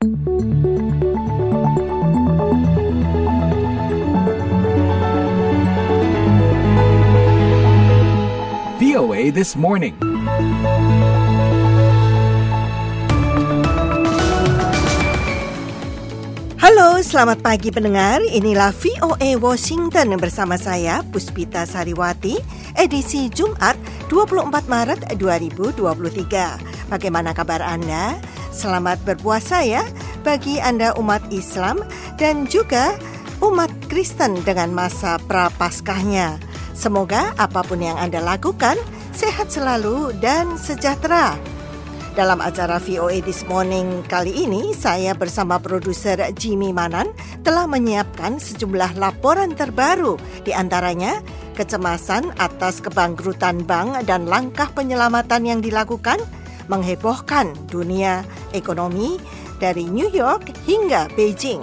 VOA This Morning. Halo, selamat pagi pendengar. Inilah VOA Washington bersama saya Puspita Sariwati, edisi Jumat 24 Maret 2023. Bagaimana kabar Anda? Selamat berpuasa ya bagi Anda umat Islam dan juga umat Kristen dengan masa prapaskahnya. Semoga apa pun yang Anda lakukan sehat selalu dan sejahtera. Dalam acara VOA This Morning kali ini, saya bersama produser Jimmy Manan telah menyiapkan sejumlah laporan terbaru, di antaranya kecemasan atas kebangkrutan bank dan langkah penyelamatan yang dilakukan menghebohkan dunia ekonomi dari New York hingga Beijing.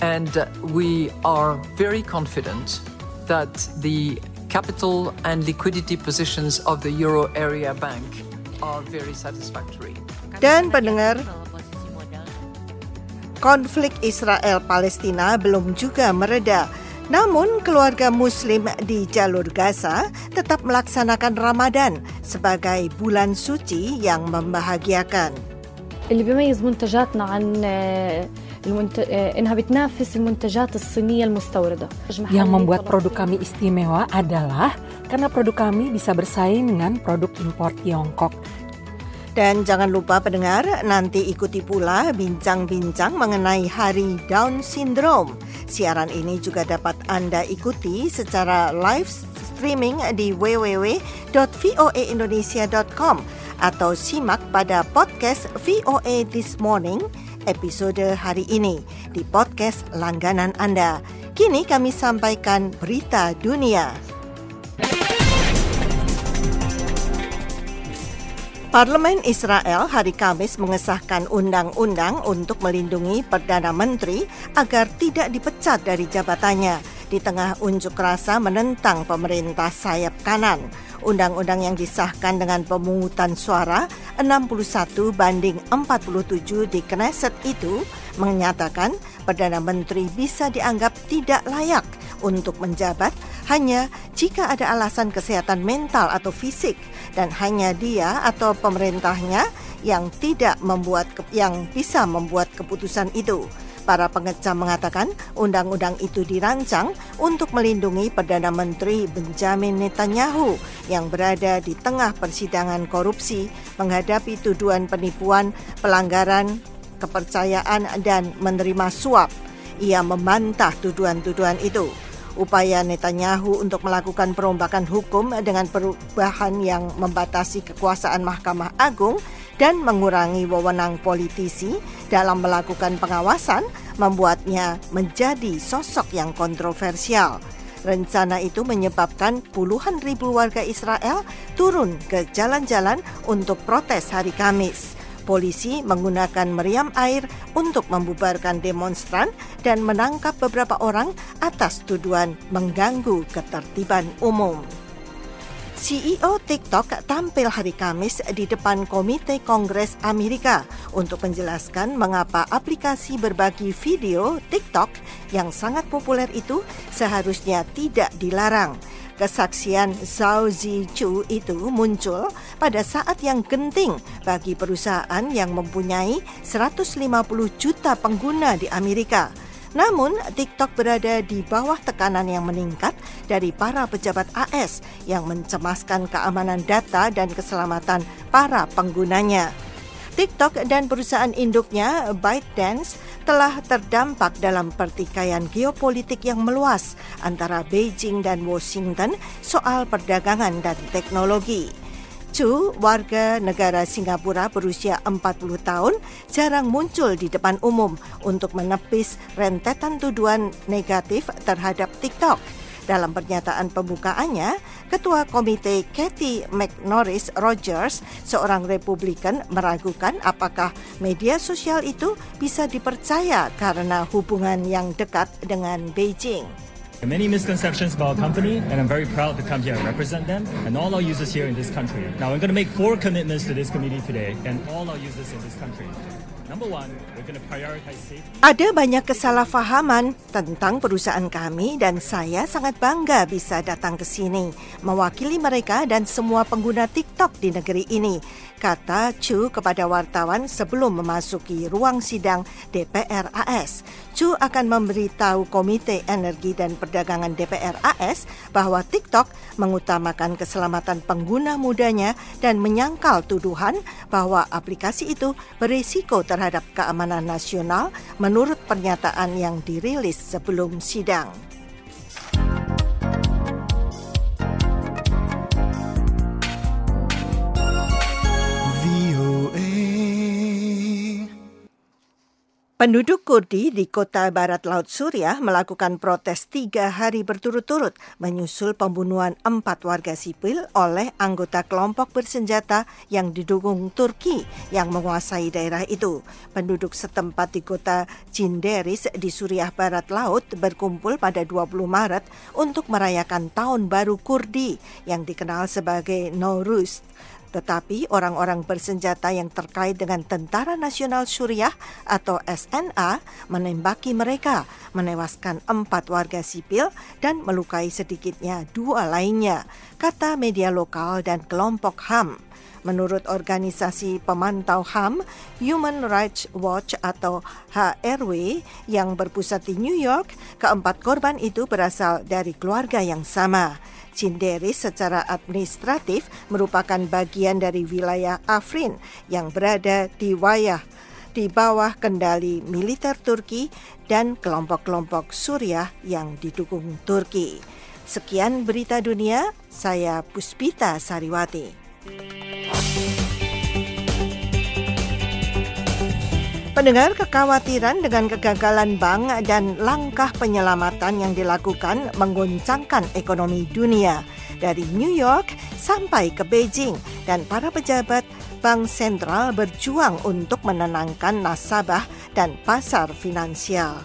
And uh, we are very confident that the capital and liquidity positions of the euro area bank are very satisfactory. Dan pendengar, konflik Israel-Palestina belum juga mereda. Namun, keluarga Muslim di jalur Gaza tetap melaksanakan Ramadan sebagai bulan suci yang membahagiakan. اللي بيميز منتجاتنا عن آه، المنت... آه، انها بتنافس المنتجات الصينيه المستورده Yang membuat produk kami istimewa adalah karena produk kami bisa bersaing dengan produk impor Tiongkok. Dan jangan lupa pendengar, nanti ikuti pula bincang-bincang mengenai Hari Down Syndrome. Siaran ini juga dapat Anda ikuti secara live streaming di www.voaindonesia.com atau simak pada podcast VOA This Morning episode hari ini di podcast langganan Anda. Kini kami sampaikan berita dunia. Parlemen Israel hari Kamis mengesahkan undang-undang untuk melindungi Perdana Menteri agar tidak dipecat dari jabatannya di tengah unjuk rasa menentang pemerintah sayap kanan. Undang-undang yang disahkan dengan pemungutan suara 61 banding 47 di Knesset itu menyatakan Perdana Menteri bisa dianggap tidak layak untuk menjabat hanya jika ada alasan kesehatan mental atau fisik dan hanya dia atau pemerintahnya yang tidak membuat yang bisa membuat keputusan itu. Para pengecam mengatakan undang-undang itu dirancang untuk melindungi Perdana Menteri Benjamin Netanyahu yang berada di tengah persidangan korupsi menghadapi tuduhan penipuan, pelanggaran kepercayaan dan menerima suap. Ia membantah tuduhan-tuduhan itu. Upaya Netanyahu untuk melakukan perombakan hukum dengan perubahan yang membatasi kekuasaan Mahkamah Agung dan mengurangi wewenang politisi dalam melakukan pengawasan membuatnya menjadi sosok yang kontroversial. Rencana itu menyebabkan puluhan ribu warga Israel turun ke jalan-jalan untuk protes hari Kamis. Polisi menggunakan meriam air untuk membubarkan demonstran dan menangkap beberapa orang atas tuduhan mengganggu ketertiban umum. CEO TikTok tampil hari Kamis di depan Komite Kongres Amerika untuk menjelaskan mengapa aplikasi berbagi video TikTok yang sangat populer itu seharusnya tidak dilarang. Kesaksian Zhao Zichu itu muncul pada saat yang genting bagi perusahaan yang mempunyai 150 juta pengguna di Amerika. Namun, TikTok berada di bawah tekanan yang meningkat dari para pejabat AS yang mencemaskan keamanan data dan keselamatan para penggunanya. TikTok dan perusahaan induknya ByteDance telah terdampak dalam pertikaian geopolitik yang meluas antara Beijing dan Washington soal perdagangan dan teknologi. Chu, warga negara Singapura berusia 40 tahun, jarang muncul di depan umum untuk menepis rentetan tuduhan negatif terhadap TikTok. Dalam pernyataan pembukaannya, Ketua Komite Kathy McNorris Rogers, seorang Republikan, meragukan apakah media sosial itu bisa dipercaya karena hubungan yang dekat dengan Beijing. Many misconceptions about our company, and I'm very proud to come here and represent them and all our users here in this country. Now, I'm going to make four commitments to this committee today and all our users in this country. Ada banyak kesalahpahaman tentang perusahaan kami dan saya sangat bangga bisa datang ke sini mewakili mereka dan semua pengguna TikTok di negeri ini, kata Chu kepada wartawan sebelum memasuki ruang sidang DPR AS. Chu akan memberitahu Komite Energi dan Perdagangan DPR AS bahwa TikTok mengutamakan keselamatan pengguna mudanya dan menyangkal tuduhan bahwa aplikasi itu berisiko terhadap keamanan nasional menurut pernyataan yang dirilis sebelum sidang. Penduduk Kurdi di kota barat Laut Suriah melakukan protes tiga hari berturut-turut menyusul pembunuhan empat warga sipil oleh anggota kelompok bersenjata yang didukung Turki yang menguasai daerah itu. Penduduk setempat di kota Cinderis di Suriah barat laut berkumpul pada 20 Maret untuk merayakan Tahun Baru Kurdi yang dikenal sebagai Nowruz. Tetapi orang-orang bersenjata yang terkait dengan Tentara Nasional Suriah atau SNA menembaki mereka, menewaskan empat warga sipil dan melukai sedikitnya dua lainnya, kata media lokal dan kelompok HAM. Menurut organisasi pemantau HAM, Human Rights Watch atau HRW yang berpusat di New York, keempat korban itu berasal dari keluarga yang sama. Cinderis secara administratif merupakan bagian dari wilayah Afrin yang berada di wayah di bawah kendali militer Turki dan kelompok-kelompok Suriah yang didukung Turki. Sekian berita dunia, saya Puspita Sariwati. Pendengar kekhawatiran dengan kegagalan bank dan langkah penyelamatan yang dilakukan mengguncangkan ekonomi dunia dari New York sampai ke Beijing dan para pejabat bank sentral berjuang untuk menenangkan nasabah dan pasar finansial.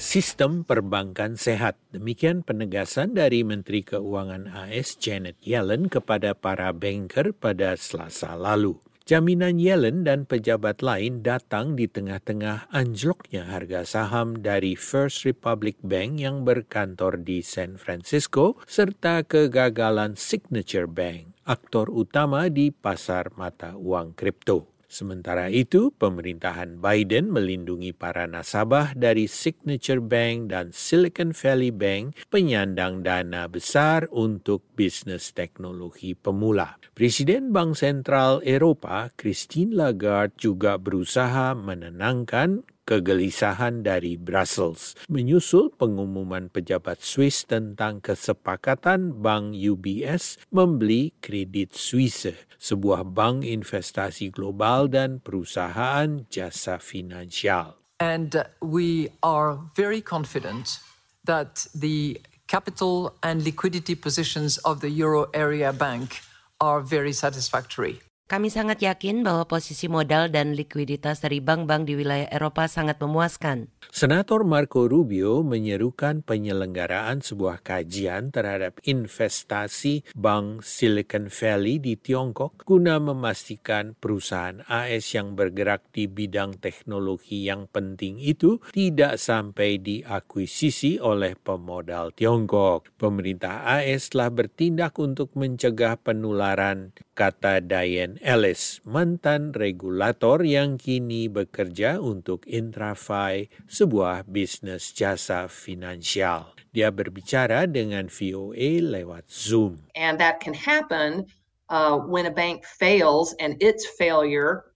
Sistem perbankan sehat. Demikian penegasan dari Menteri Keuangan AS Janet Yellen kepada para banker pada Selasa lalu. Jaminan Yellen dan pejabat lain datang di tengah-tengah anjloknya harga saham dari First Republic Bank yang berkantor di San Francisco serta kegagalan Signature Bank, aktor utama di pasar mata uang kripto. Sementara itu, pemerintahan Biden melindungi para nasabah dari Signature Bank dan Silicon Valley Bank penyandang dana besar untuk bisnis teknologi pemula. Presiden Bank Sentral Eropa, Christine Lagarde, juga berusaha menenangkan kegelisahan dari Brussels menyusul pengumuman pejabat Swiss tentang kesepakatan Bank UBS membeli kredit Swiss, sebuah bank investasi global dan perusahaan jasa finansial. And we are very confident that the capital and liquidity positions of the euro area bank are very satisfactory. Kami sangat yakin bahwa posisi modal dan likuiditas dari bank-bank di wilayah Eropa sangat memuaskan. Senator Marco Rubio menyerukan penyelenggaraan sebuah kajian terhadap investasi Bank Silicon Valley di Tiongkok guna memastikan perusahaan AS yang bergerak di bidang teknologi yang penting itu tidak sampai diakuisisi oleh pemodal Tiongkok. Pemerintah AS telah bertindak untuk mencegah penularan kata Diane Ellis, mantan regulator yang kini bekerja untuk Intrafy, sebuah bisnis jasa finansial. Dia berbicara dengan VOA lewat Zoom. And that can happen uh, when a bank fails and its failure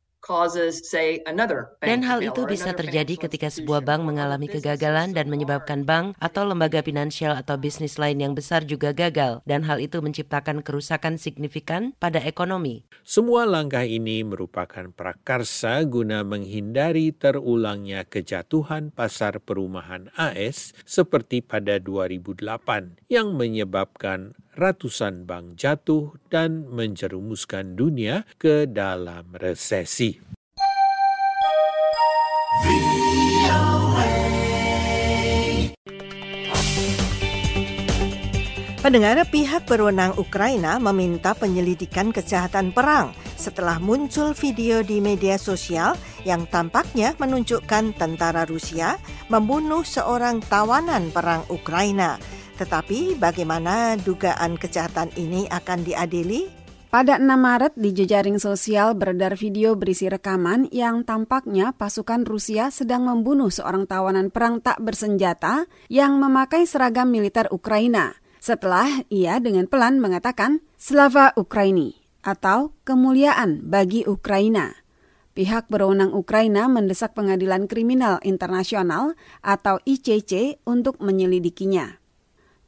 dan hal itu bisa terjadi ketika sebuah bank mengalami kegagalan dan menyebabkan bank atau lembaga finansial atau bisnis lain yang besar juga gagal, dan hal itu menciptakan kerusakan signifikan pada ekonomi. Semua langkah ini merupakan prakarsa guna menghindari terulangnya kejatuhan pasar perumahan AS seperti pada 2008 yang menyebabkan ratusan bank jatuh dan menjerumuskan dunia ke dalam resesi. Pendengar pihak berwenang Ukraina meminta penyelidikan kejahatan perang setelah muncul video di media sosial yang tampaknya menunjukkan tentara Rusia membunuh seorang tawanan perang Ukraina. Tetapi bagaimana dugaan kejahatan ini akan diadili? Pada 6 Maret di jejaring sosial beredar video berisi rekaman yang tampaknya pasukan Rusia sedang membunuh seorang tawanan perang tak bersenjata yang memakai seragam militer Ukraina setelah ia dengan pelan mengatakan Slava Ukraini atau kemuliaan bagi Ukraina. Pihak berwenang Ukraina mendesak Pengadilan Kriminal Internasional atau ICC untuk menyelidikinya.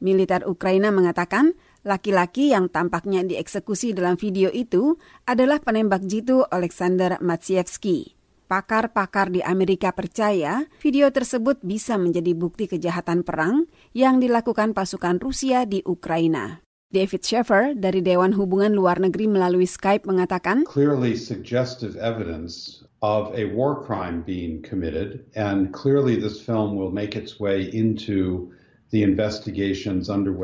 Militer Ukraina mengatakan laki-laki yang tampaknya dieksekusi dalam video itu adalah penembak jitu Alexander Matsievsky. Pakar-pakar di Amerika percaya video tersebut bisa menjadi bukti kejahatan perang yang dilakukan pasukan Rusia di Ukraina. David Sheffer dari Dewan Hubungan Luar Negeri melalui Skype mengatakan, Clearly suggestive evidence of a war crime being committed, and clearly this film will make its way into.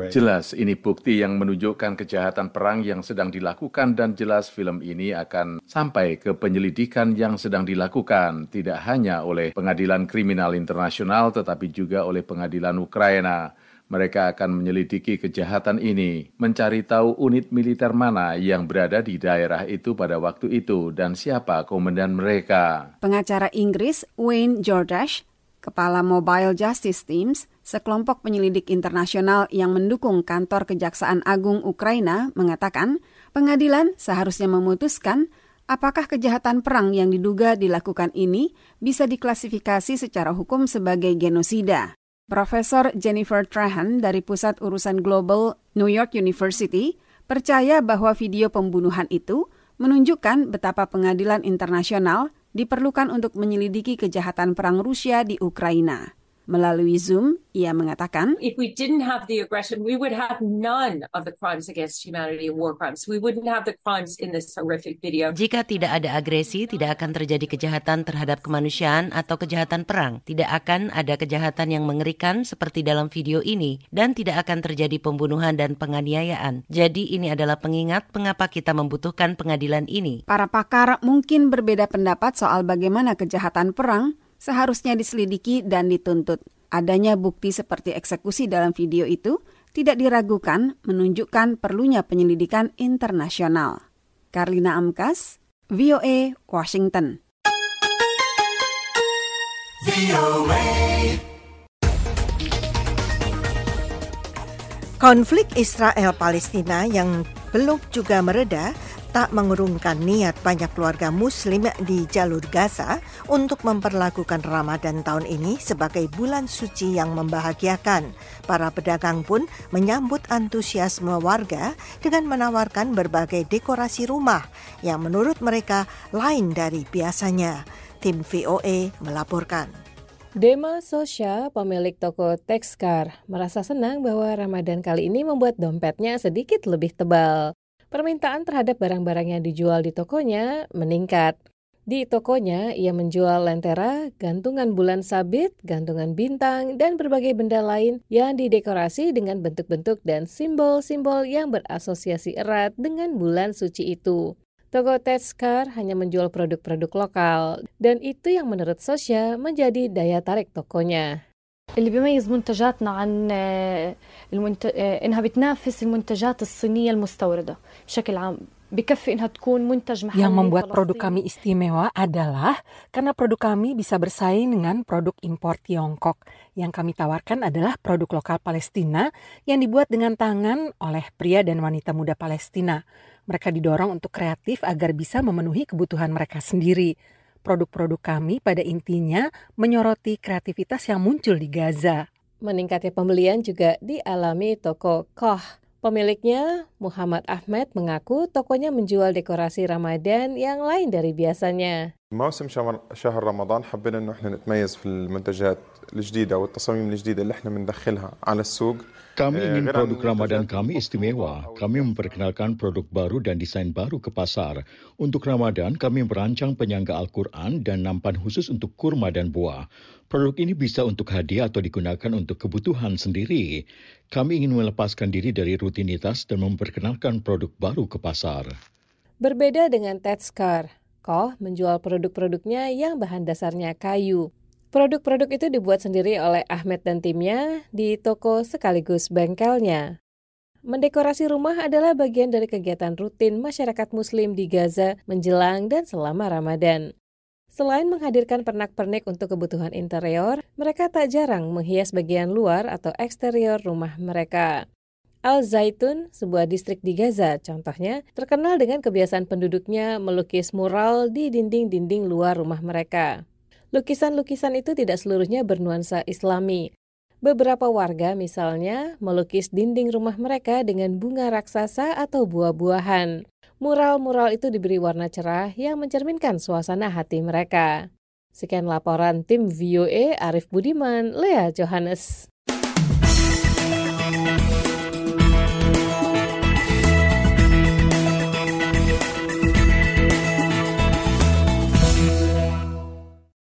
Jelas ini bukti yang menunjukkan kejahatan perang yang sedang dilakukan dan jelas film ini akan sampai ke penyelidikan yang sedang dilakukan tidak hanya oleh Pengadilan Kriminal Internasional tetapi juga oleh Pengadilan Ukraina. Mereka akan menyelidiki kejahatan ini, mencari tahu unit militer mana yang berada di daerah itu pada waktu itu dan siapa komandan mereka. Pengacara Inggris Wayne Jordash Kepala Mobile Justice Teams, sekelompok penyelidik internasional yang mendukung kantor Kejaksaan Agung Ukraina, mengatakan pengadilan seharusnya memutuskan apakah kejahatan perang yang diduga dilakukan ini bisa diklasifikasi secara hukum sebagai genosida. Profesor Jennifer Trahan dari Pusat Urusan Global New York University percaya bahwa video pembunuhan itu menunjukkan betapa pengadilan internasional diperlukan untuk menyelidiki kejahatan perang Rusia di Ukraina. Melalui Zoom, ia mengatakan, If we didn't have the aggression, we would have none of the crimes against humanity and war crimes. We wouldn't have the crimes in this horrific video. Jika tidak ada agresi, tidak akan terjadi kejahatan terhadap kemanusiaan atau kejahatan perang. Tidak akan ada kejahatan yang mengerikan seperti dalam video ini dan tidak akan terjadi pembunuhan dan penganiayaan. Jadi ini adalah pengingat mengapa kita membutuhkan pengadilan ini. Para pakar mungkin berbeda pendapat soal bagaimana kejahatan perang seharusnya diselidiki dan dituntut. Adanya bukti seperti eksekusi dalam video itu tidak diragukan menunjukkan perlunya penyelidikan internasional. Karlina Amkas, VOA, Washington. Konflik Israel-Palestina yang belum juga mereda tak mengurungkan niat banyak keluarga Muslim di jalur Gaza untuk memperlakukan Ramadan tahun ini sebagai bulan suci yang membahagiakan. Para pedagang pun menyambut antusiasme warga dengan menawarkan berbagai dekorasi rumah yang menurut mereka lain dari biasanya. Tim VOA melaporkan. Dema Sosya, pemilik toko Texcar, merasa senang bahwa Ramadan kali ini membuat dompetnya sedikit lebih tebal permintaan terhadap barang-barang yang dijual di tokonya meningkat. Di tokonya, ia menjual lentera, gantungan bulan sabit, gantungan bintang, dan berbagai benda lain yang didekorasi dengan bentuk-bentuk dan simbol-simbol yang berasosiasi erat dengan bulan suci itu. Toko Tetskar hanya menjual produk-produk lokal, dan itu yang menurut Sosya menjadi daya tarik tokonya. اللي بيميز منتجاتنا عن المنت... انها بتنافس المنتجات الصينيه المستورده بشكل عام بكفي انها تكون منتج محلي Yang membuat produk kami istimewa adalah karena produk kami bisa bersaing dengan produk impor Tiongkok. Yang kami tawarkan adalah produk lokal Palestina yang dibuat dengan tangan oleh pria dan wanita muda Palestina. Mereka didorong untuk kreatif agar bisa memenuhi kebutuhan mereka sendiri produk-produk kami pada intinya menyoroti kreativitas yang muncul di Gaza. Meningkatnya pembelian juga dialami toko Koh. Pemiliknya, Muhammad Ahmed, mengaku tokonya menjual dekorasi Ramadan yang lain dari biasanya. موسم شهر رمضان حبينا انه احنا نتميز في المنتجات الجديده والتصاميم الجديده اللي احنا بندخلها على السوق Kami ingin produk Ramadan kami istimewa. Kami memperkenalkan produk baru dan desain baru ke pasar. Untuk Ramadan, kami merancang penyangga Al-Quran dan nampan khusus untuk kurma dan buah. Produk ini bisa untuk hadiah atau digunakan untuk kebutuhan sendiri. Kami ingin melepaskan diri dari rutinitas dan memperkenalkan produk baru ke pasar. Berbeda dengan Tetskar, Koh menjual produk-produknya yang bahan dasarnya kayu. Produk-produk itu dibuat sendiri oleh Ahmed dan timnya di toko sekaligus bengkelnya. Mendekorasi rumah adalah bagian dari kegiatan rutin masyarakat Muslim di Gaza menjelang dan selama Ramadan. Selain menghadirkan pernak-pernik untuk kebutuhan interior, mereka tak jarang menghias bagian luar atau eksterior rumah mereka. Al Zaitun, sebuah distrik di Gaza, contohnya, terkenal dengan kebiasaan penduduknya melukis mural di dinding-dinding luar rumah mereka. Lukisan-lukisan itu tidak seluruhnya bernuansa Islami. Beberapa warga misalnya melukis dinding rumah mereka dengan bunga raksasa atau buah-buahan. Mural-mural itu diberi warna cerah yang mencerminkan suasana hati mereka. Sekian laporan tim VOA Arif Budiman, Lea Johannes.